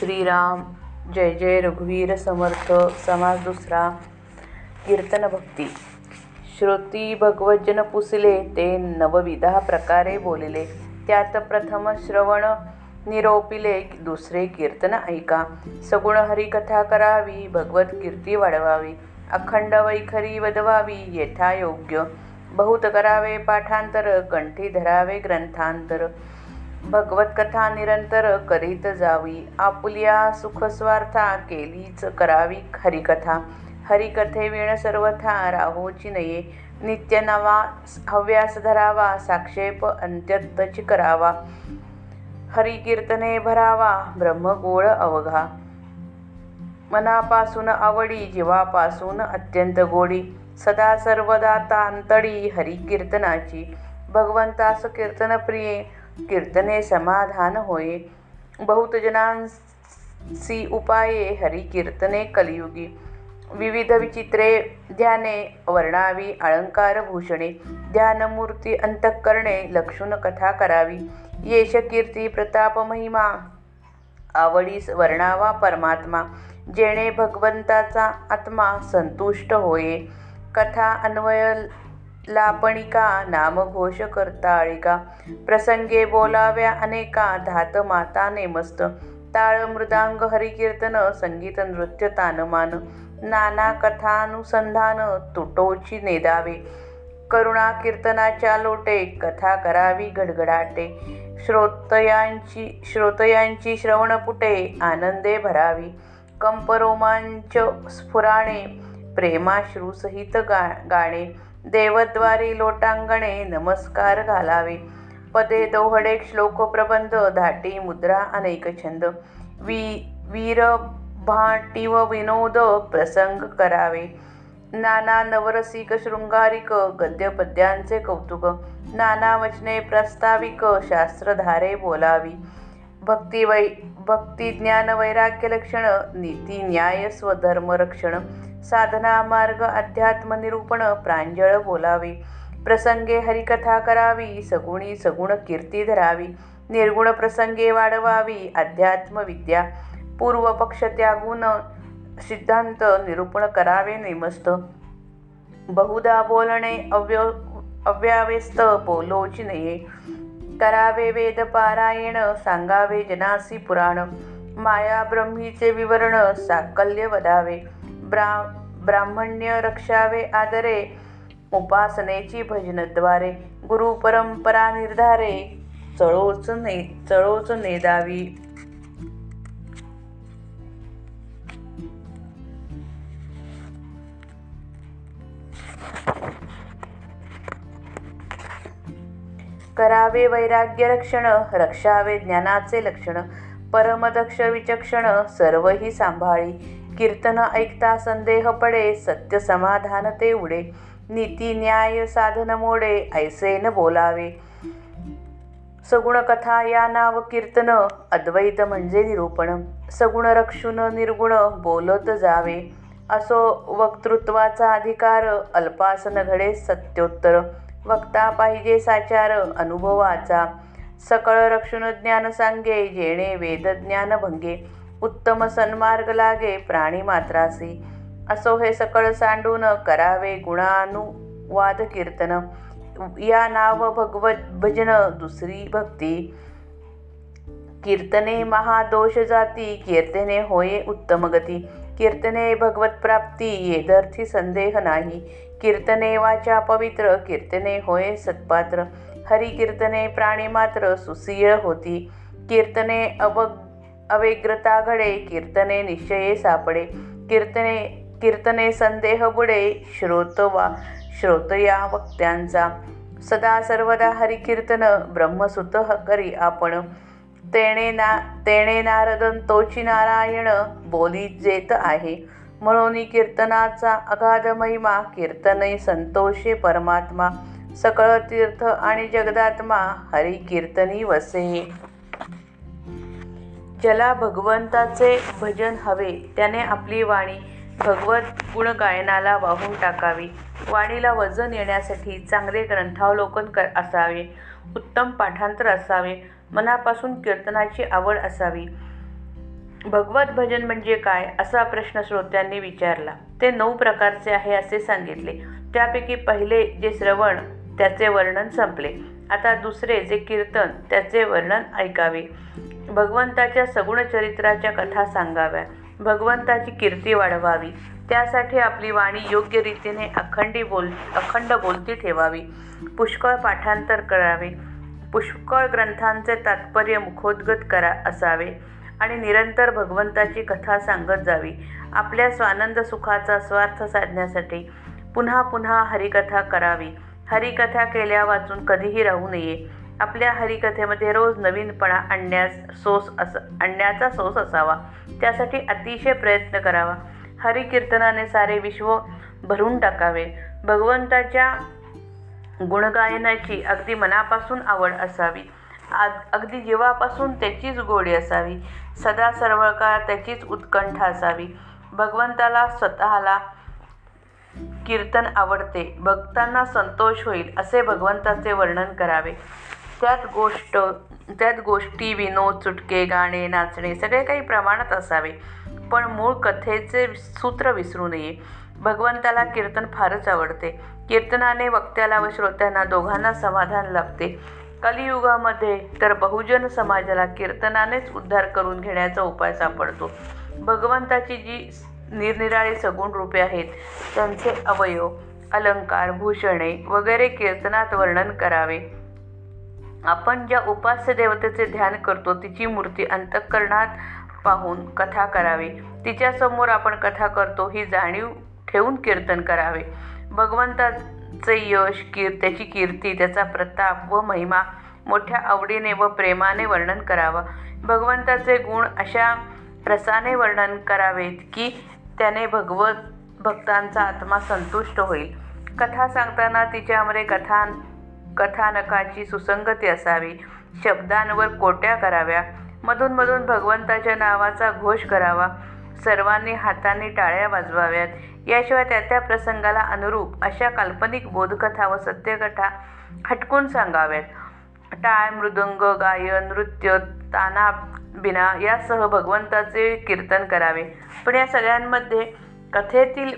श्रीराम जय जय रघुवीर समर्थ समाज दुसरा कीर्तन भक्ती. श्रोती भगवजन पुसले ते नवविधा प्रकारे बोलले. त्यात प्रथम श्रवण निरोपिले दुसरे कीर्तन ऐका. सगुण हरिकथा करावी भगवत कीर्ती वाढवावी. अखंड वैखरी वदवावी यथायोग्य. बहुत करावे पाठांतर कंठी धरावे ग्रंथांतर. भगवतकथा निरंतर करीत जावी. आपुल्या सुखस्वार्था केलीच करावी हरिकथा हरिकथे विण सर्वथा राहोची नये नित्य नवा हव्यास धरावा साक्षेप अंत्यत्तची करावा. हरिकीर्तने भरावा ब्रह्मगोळ अवघा. मनापासून आवडी जीवापासून अत्यंत गोडी. सदा सर्वदा तांतडी हरिकीर्तनाची भगवंतास कीर्तन प्रिये कीर्तने समाधान होय बहुतजनांसी उपाये उपाये हरिकीर्तने कलियुगी। विविध विचित्रे ध्याने वर्णावी अलंकार भूषणे। ध्यानमूर्ती अंतःकरणे लक्षून कथा करावी। येश कीर्ती प्रताप महिमा आवडीस वर्णावा परमात्मा। जेणे भगवंताचा आत्मा संतुष्ट होये कथा अन्वय लापणिका नामघोष करताळिका. प्रसंगे बोलाव्या अनेका धात माता नेमस्त ताळ मृदांग हरिकीर्तन संगीत नृत्य तानमान नाना कथानुसंधान तुटोची नेदावे. करुणा कीर्तनाच्या लोटे कथा करावी गडगडाटे श्रोतयांची श्रोतयांची श्रवणपुटे आनंदे भरावी. कंपरोमांच स्फुराणे प्रेमाश्रूसहित गा गाणे. देवद्वारी लोटांगणे नमस्कार घालावे. पदे दोहडे श्लोक प्रबंध धाटी मुद्रा अनेक छंद. वी वीर व विनोद प्रसंग करावे. नाना नवरसिक शृंगारिक गद्यपद्यांचे कौतुक. नाना वचने प्रस्ताविक शास्त्रधारे बोलावी. भक्ती वै भक्ती ज्ञान वैराग्य लक्षण नीती न्याय स्वधर्म रक्षण. साधना मार्ग अध्यात्म निरूपण प्रांजळ बोलावे. प्रसंगे हरिकथा करावी सगुणी सगुण कीर्ती धरावी. निर्गुण प्रसंगे वाढवावी अध्यात्म विद्या. पूर्व पक्ष त्यागून सिद्धांत निरूपण करावे नेमस्त. बहुधा बोलणे अव्य अव्यावेस्त बोलोची नये. करावे वेद पारायण सांगावे जनासी पुराण. माया ब्रह्मीचे विवरण साकल्य वदावे. ब्रा ब्राह्मण्य रक्षावे आदरे उपासनेची भजनद्वारे गुरु परंपरा निर्धारे चळोच ने चळोच नेदावी. करावे वैराग्य रक्षण रक्षावे ज्ञानाचे लक्षण परमदक्ष विचक्षण सर्व ही सांभाळी. कीर्तन ऐकता संदेह पडे सत्य समाधान ते उडे. नीती न्याय साधन मोडे ऐसे न बोलावे. सगुण कथा या नाव कीर्तन अद्वैत म्हणजे निरूपण. सगुण रक्षुन निर्गुण बोलत जावे. असो वक्तृत्वाचा अधिकार अल्पासन घडे सत्योत्तर. वक्ता पाहिजे साचार अनुभवाचा. सकळ रक्षण ज्ञान सांगे जेणे वेदज्ञान भंगे. उत्तम सन्मार्ग लागे प्राणी मात्रासी. असो हे सकळ सांडून करावे गुणानुवाद कीर्तन. या नाव भगवत भजन दुसरी भक्ती. कीर्तने महादोष जाती कीर्तने होये उत्तम गती. कीर्तने भगवत प्राप्ती येदर्थी संदेह नाही. कीर्तने वाचा पवित्र कीर्तने होय सत्पात्र. हरी कीर्तने प्राणी मात्र सुसीळ होती. कीर्तने अवग अवेग्रता घडे कीर्तने निश्चये सापडे. कीर्तने कीर्तने संदेह बुडे श्रोतवा श्रोतया वक्त्यांचा. सदा सर्वदा हरिकीर्तन ब्रह्मसुत करी आपण. तेणे ना तेणे नारदंतोची नारायण बोली जेत आहे. म्हणून कीर्तनाचा अगाध महिमा कीर्तने संतोषे परमात्मा. सकळ तीर्थ आणि जगदात्मा हरिकीर्तनी वसे. ज्याला भगवंताचे भजन हवे त्याने आपली वाणी भगवत गुणगायनाला वाहून टाकावी. वाणीला वजन येण्यासाठी चांगले ग्रंथावलोकन कर असावे उत्तम पाठांतर असावे मनापासून कीर्तनाची आवड असावी. भगवत भजन म्हणजे काय? असा प्रश्न श्रोत्यांनी विचारला. ते नऊ प्रकारचे आहे असे सांगितले. त्यापैकी पहिले जे श्रवण त्याचे वर्णन संपले. आता दुसरे जे कीर्तन त्याचे वर्णन ऐकावे. भगवंताच्या सगुण चरित्राच्या कथा सांगाव्या. भगवंताची कीर्ती वाढवावी. त्यासाठी आपली वाणी योग्य रीतीने अखंडी बोल अखंड बोलती ठेवावी. पुष्कळ पाठांतर करावे. पुष्कळ ग्रंथांचे तात्पर्य मुखोद्गत करा असावे. आणि निरंतर भगवंताची कथा सांगत जावी. आपल्या स्वानंद सुखाचा स्वार्थ साधण्यासाठी पुन्हा पुन्हा हरिकथा करावी. हरिकथा केल्या वाचून कधीही राहू नये. आपल्या हरिकथेमध्ये रोज नवीनपणा आणण्यास सोस अस आणण्याचा सोस असावा. त्यासाठी अतिशय प्रयत्न करावा. हरिकीर्तनाने सारे विश्व भरून टाकावे. भगवंताच्या गुणगायनाची अगदी मनापासून आवड असावी. अगदी जीवापासून त्याचीच गोडी असावी. सदा सर्व काळ त्याचीच उत्कंठा असावी. भगवंताला स्वतःला कीर्तन आवडते. भक्तांना संतोष होईल असे भगवंताचे वर्णन करावे. त्यात गोष्ट त्यात गोष्टी विनोद चुटके गाणे नाचणे सगळे काही प्रमाणात असावे. पण मूळ कथेचे सूत्र विसरू नये. भगवंताला कीर्तन फारच आवडते. कीर्तनाने वक्त्याला व श्रोत्यांना दोघांना समाधान लाभते. कलियुगामध्ये तर बहुजन समाजाला कीर्तनानेच उद्धार करून घेण्याचा उपाय सापडतो. भगवंताची जी निरनिराळी सगुण रूपे आहेत त्यांचे अवयव अलंकार भूषणे वगैरे कीर्तनात वर्णन करावे. आपण ज्या उपास्य देवतेचे ध्यान करतो तिची मूर्ती अंतःकरणात पाहून कथा करावी. तिच्यासमोर आपण कथा करतो ही जाणीव ठेवून कीर्तन करावे. भगवंताचे यश कीर त्याची कीर्ती त्याचा प्रताप व महिमा मोठ्या आवडीने व प्रेमाने वर्णन करावा. भगवंताचे गुण अशा रसाने वर्णन करावेत की त्याने भगवत भक्तांचा आत्मा संतुष्ट होईल. कथा सांगताना तिच्यामध्ये कथा कथानकाची सुसंगती असावी. शब्दांवर कोट्या कराव्या. मधून मधून भगवंताच्या नावाचा घोष करावा. सर्वांनी हातांनी टाळ्या वाजवाव्यात. याशिवाय त्या त्या प्रसंगाला अनुरूप अशा काल्पनिक बोधकथा व सत्यकथा हटकून सांगाव्यात. टाळ मृदंग गायन नृत्य ताना बिना यासह भगवंताचे कीर्तन करावे. पण या सगळ्यांमध्ये कथेतील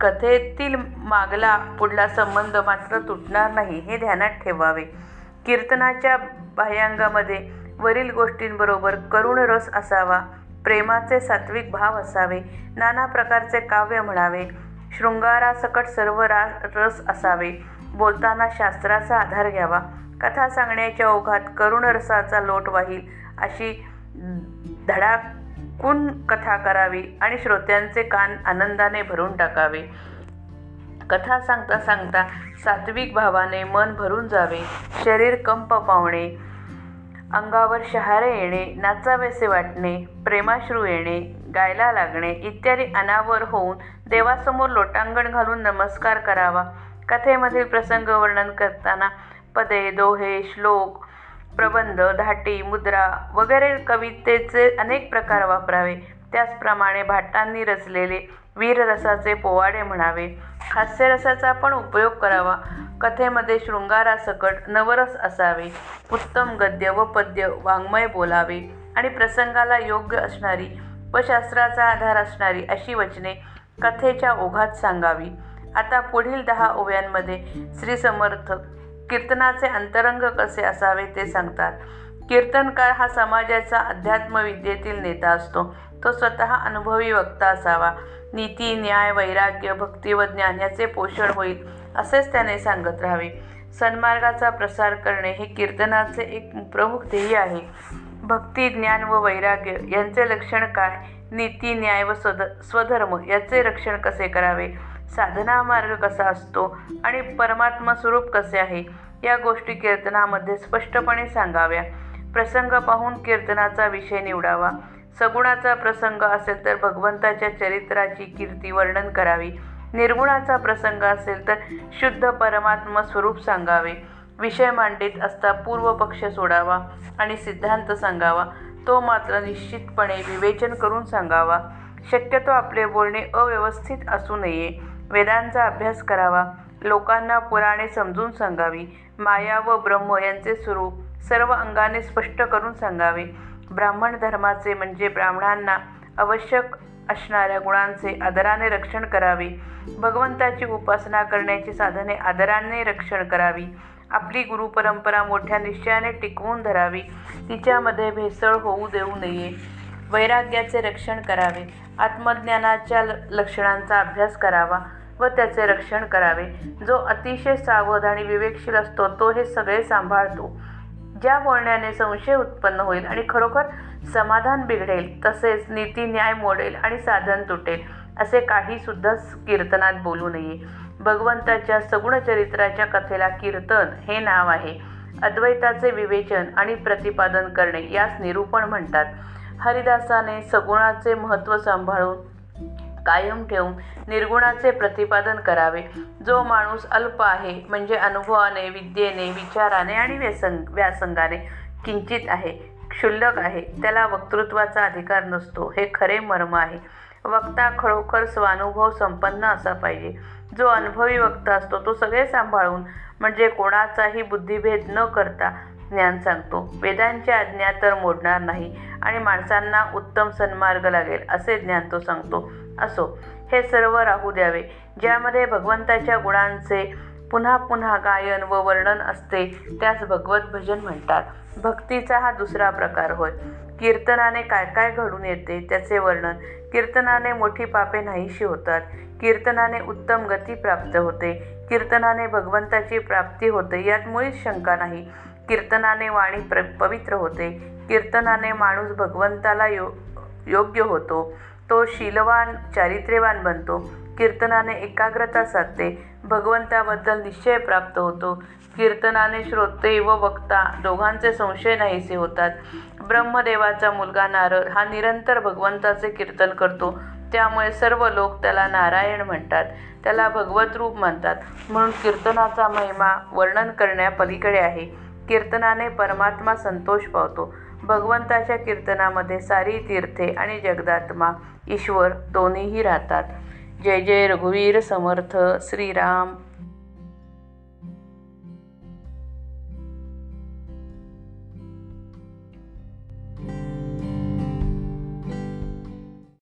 कथेतील मागला पुढला संबंध मात्र तुटणार नाही हे ध्यानात ठेवावे. कीर्तनाच्या बाह्यांगामध्ये वरील गोष्टींबरोबर करुण रस असावा प्रेमाचे सात्विक भाव असावे नाना प्रकारचे काव्य म्हणावे शृंगारासकट सर्व रा रस असावे बोलताना शास्त्राचा आधार घ्यावा कथा सांगण्याच्या ओघात करुण रसाचा लोट वाहील अशी कुण कथा करावी आणि श्रोत्यांचे कान आनंदाने भरून टाकावे. कथा सांगता सांगता सात्विक भावाने मन भरून जावे. शरीर कंप पावणे. अंगावर शहारे येणे नाचावेसे वाटणे प्रेमाश्रू येणे गायला लागणे इत्यादी अनावर होऊन देवासमोर लोटांगण घालून नमस्कार करावा. कथेमधील प्रसंग वर्णन करताना पदे दोहे श्लोक प्रबंध धाटी मुद्रा वगैरे कवितेचे अनेक प्रकार वापरावे. त्याचप्रमाणे भाटांनी रचलेले वीररसाचे पोवाडे म्हणावे. हास्यरसाचा पण उपयोग करावा. कथेमध्ये शृंगारासकट नवरस असावे. उत्तम गद्य व पद्य वाङ्मय बोलावे. आणि प्रसंगाला योग्य असणारी व शास्त्राचा आधार असणारी अशी वचने कथेच्या ओघात सांगावी. आता पुढील दहा ओव्यांमध्ये श्री समर्थ कीर्तनाचे अंतरंग कसे असावे ते सांगतात. कीर्तनकार हा समाजाचा अध्यात्मविद्येतील नेता असतो. तो स्वतः अनुभवी वक्ता असावा. नीती न्याय वैराग्य भक्ती व ज्ञान याचे पोषण होईल असेच त्याने सांगत राहावे. सन्मार्गाचा प्रसार करणे हे कीर्तनाचे एक प्रमुख ध्येय आहे. भक्ती ज्ञान व वैराग्य यांचे लक्षण काय? नीती न्याय व स्वध स्वधर्म याचे रक्षण कसे करावे? साधना मार्ग कसा असतो आणि परमात्मा स्वरूप कसे आहे या गोष्टी कीर्तनामध्ये स्पष्टपणे सांगाव्या. प्रसंग पाहून कीर्तनाचा विषय निवडावा. सगुणाचा प्रसंग असेल तर भगवंताच्या चरित्राची कीर्ती वर्णन करावी. निर्गुणाचा प्रसंग असेल तर शुद्ध परमात्मा स्वरूप सांगावे. विषय मांडित असता पूर्व पक्ष सोडावा आणि सिद्धांत सांगावा. तो मात्र निश्चितपणे विवेचन करून सांगावा. शक्यतो आपले बोलणे अव्यवस्थित असू नये. वेदांचा अभ्यास करावा. लोकांना पुराणे समजून सांगावी. माया व ब्रह्म यांचे स्वरूप सर्व अंगाने स्पष्ट करून सांगावे. ब्राह्मण धर्माचे म्हणजे ब्राह्मणांना आवश्यक असणाऱ्या गुणांचे आदराने रक्षण करावे. भगवंताची उपासना करण्याची साधने आदराने रक्षण करावी. आपली गुरुपरंपरा मोठ्या निश्चयाने टिकवून धरावी. तिच्यामध्ये भेसळ होऊ देऊ नये. वैराग्याचे रक्षण करावे. आत्मज्ञानाच्या ल- लक्षणांचा अभ्यास करावा. व त्याचे रक्षण करावे. जो अतिशय सावध आणि विवेकशील असतो तो हे सगळे सांभाळतो. ज्या बोलण्याने संशय उत्पन्न होईल आणि खरोखर समाधान बिघडेल तसेच नीती न्याय मोडेल आणि साधन तुटेल असे काही सुद्धा कीर्तनात बोलू नये. भगवंताच्या सगुण चरित्राच्या कथेला कीर्तन हे नाव आहे. अद्वैताचे विवेचन आणि प्रतिपादन करणे यास निरूपण म्हणतात. हरिदासाने सगुणाचे महत्त्व सांभाळून कायम ठेवून निर्गुणाचे प्रतिपादन करावे. जो माणूस अल्प आहे म्हणजे अनुभवाने विद्येने विचाराने आणि व्यसंग व्यासंगाने किंचित आहे क्षुल्लक आहे त्याला वक्तृत्वाचा अधिकार नसतो. हे खरे मर्म आहे. वक्ता खरोखर स्वानुभव संपन्न असा पाहिजे. जो अनुभवी वक्ता असतो तो सगळे सांभाळून म्हणजे कोणाचाही बुद्धिभेद न करता ज्ञान सांगतो. वेदांची आज्ञा तर मोडणार नाही आणि माणसांना उत्तम सन्मार्ग लागेल असे ज्ञान तो सांगतो. असो हे सर्व राहू द्यावे. ज्यामध्ये भगवंताच्या गुणांचे पुन्हा पुन्हा गायन व वर्णन असते त्यास भगवत भजन म्हणतात. भक्तीचा हा दुसरा प्रकार होय. कीर्तनाने काय काय घडून येते त्याचे वर्णन. कीर्तनाने मोठी पापे नाहीशी होतात. कीर्तनाने उत्तम गती प्राप्त होते. कीर्तनाने भगवंताची प्राप्ती होते यात मुळीच शंका नाही. कीर्तनाने वाणी प्र पवित्र होते. कीर्तनाने माणूस भगवंताला यो योग्य होतो. तो शीलवान चारित्र्यवान बनतो. कीर्तनाने एकाग्रता साधते. भगवंताबद्दल निश्चय प्राप्त होतो. कीर्तनाने श्रोते व वक्ता दोघांचे संशय नाहीसे होतात. ब्रह्मदेवाचा मुलगा नारद हा निरंतर भगवंताचे कीर्तन करतो. त्यामुळे सर्व लोक त्याला नारायण म्हणतात. त्याला भगवत रूप म्हणतात. म्हणून कीर्तनाचा महिमा वर्णन करण्यापलीकडे आहे. कीर्तनाने परमात्मा संतोष पावतो. भगवंताच्या कीर्तनामध्ये सारी तीर्थे आणि जगदात्मा ईश्वर दोन्हीही राहतात. जय जय रघुवीर समर्थ. श्रीराम.